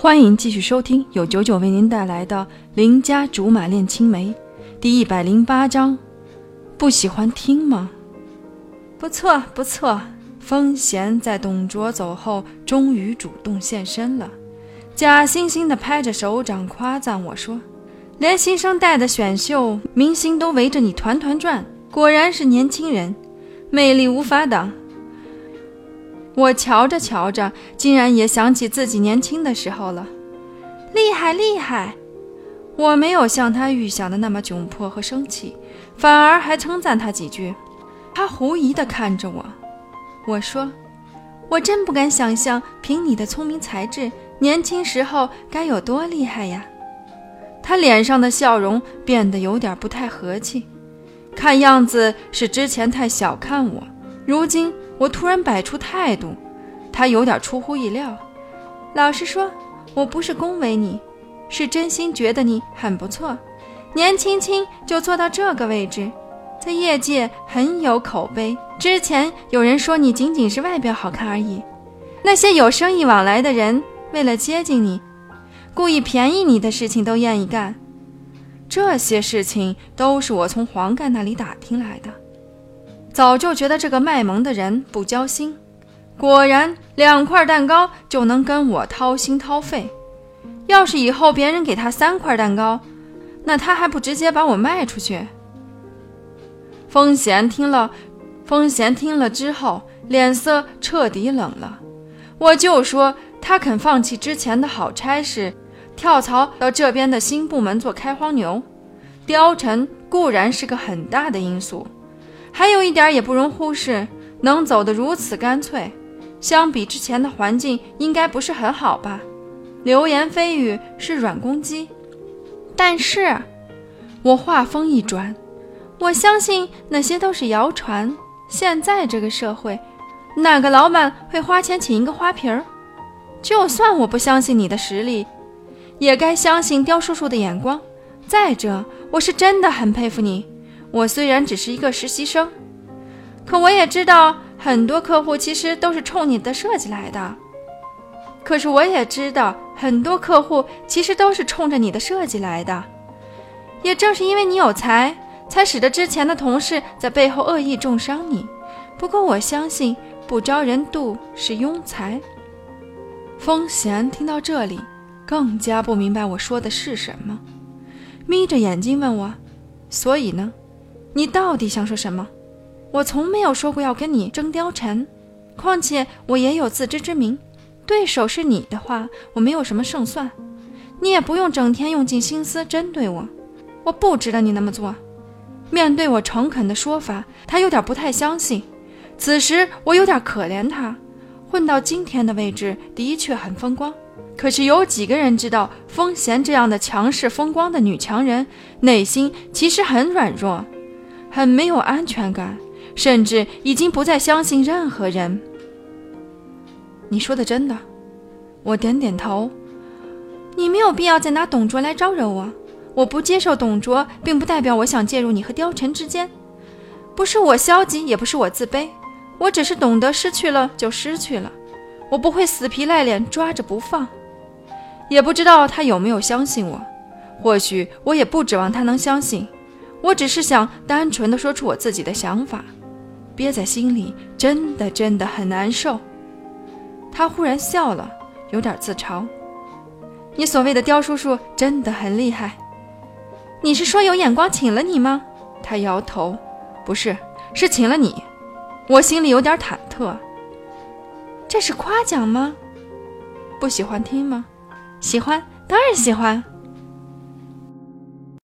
欢迎继续收听由九九为您带来的《邻家竹马恋青梅》第一百零八章。不喜欢听吗？不错，不错。风贤在董卓走后，终于主动现身了，假惺惺地拍着手掌夸赞我说：“连新生代的选秀明星都围着你团团转，果然是年轻人，魅力无法挡。”我瞧着瞧着，竟然也想起自己年轻的时候了，厉害厉害！我没有像他预想的那么窘迫和生气，反而还称赞他几句。他狐疑地看着我，我说：“我真不敢想象，凭你的聪明才智，年轻时候该有多厉害呀！”他脸上的笑容变得有点不太和气，看样子是之前太小看我，如今。我突然摆出态度，他有点出乎意料。老实说，我不是恭维你，是真心觉得你很不错，年轻轻就做到这个位置，在业界很有口碑。之前有人说你仅仅是外表好看而已，那些有生意往来的人为了接近你，故意便宜你的事情都愿意干。这些事情都是我从黄盖那里打听来的。早就觉得这个卖萌的人不交心，果然两块蛋糕就能跟我掏心掏肺。要是以后别人给他三块蛋糕，那他还不直接把我卖出去？风贤听了，风贤听了之后脸色彻底冷了。我就说他肯放弃之前的好差事，跳槽到这边的新部门做开荒牛，貂蝉固然是个很大的因素。还有一点也不容忽视，能走得如此干脆，相比之前的环境，应该不是很好吧？流言蜚语是软攻击，但是，我话锋一转，我相信那些都是谣传。现在这个社会，哪个老板会花钱请一个花瓶儿？就算我不相信你的实力，也该相信刁叔叔的眼光。再者，我是真的很佩服你。我虽然只是一个实习生，可我也知道很多客户其实都是冲你的设计来的。可是我也知道很多客户其实都是冲着你的设计来的。也正是因为你有才，才使得之前的同事在背后恶意重伤你。不过我相信不招人妒是庸才。风贤听到这里，更加不明白我说的是什么，眯着眼睛问我：“所以呢？”你到底想说什么？我从没有说过要跟你争貂蝉，况且我也有自知之明，对手是你的话，我没有什么胜算。你也不用整天用尽心思针对我，我不值得你那么做。面对我诚恳的说法，他有点不太相信。此时我有点可怜他，混到今天的位置的确很风光，可是有几个人知道，风贤这样的强势风光的女强人，内心其实很软弱。很没有安全感，甚至已经不再相信任何人。你说的真的？我点点头。你没有必要再拿董卓来招惹我。我不接受董卓，并不代表我想介入你和貂蝉之间。不是我消极，也不是我自卑，我只是懂得失去了就失去了。我不会死皮赖脸抓着不放。也不知道他有没有相信我，或许我也不指望他能相信。我只是想单纯的说出我自己的想法，憋在心里真的真的很难受。他忽然笑了，有点自嘲。你所谓的刁叔叔真的很厉害。你是说有眼光请了你吗？他摇头，不是，是请了你。我心里有点忐忑。这是夸奖吗？不喜欢听吗？喜欢，当然喜欢。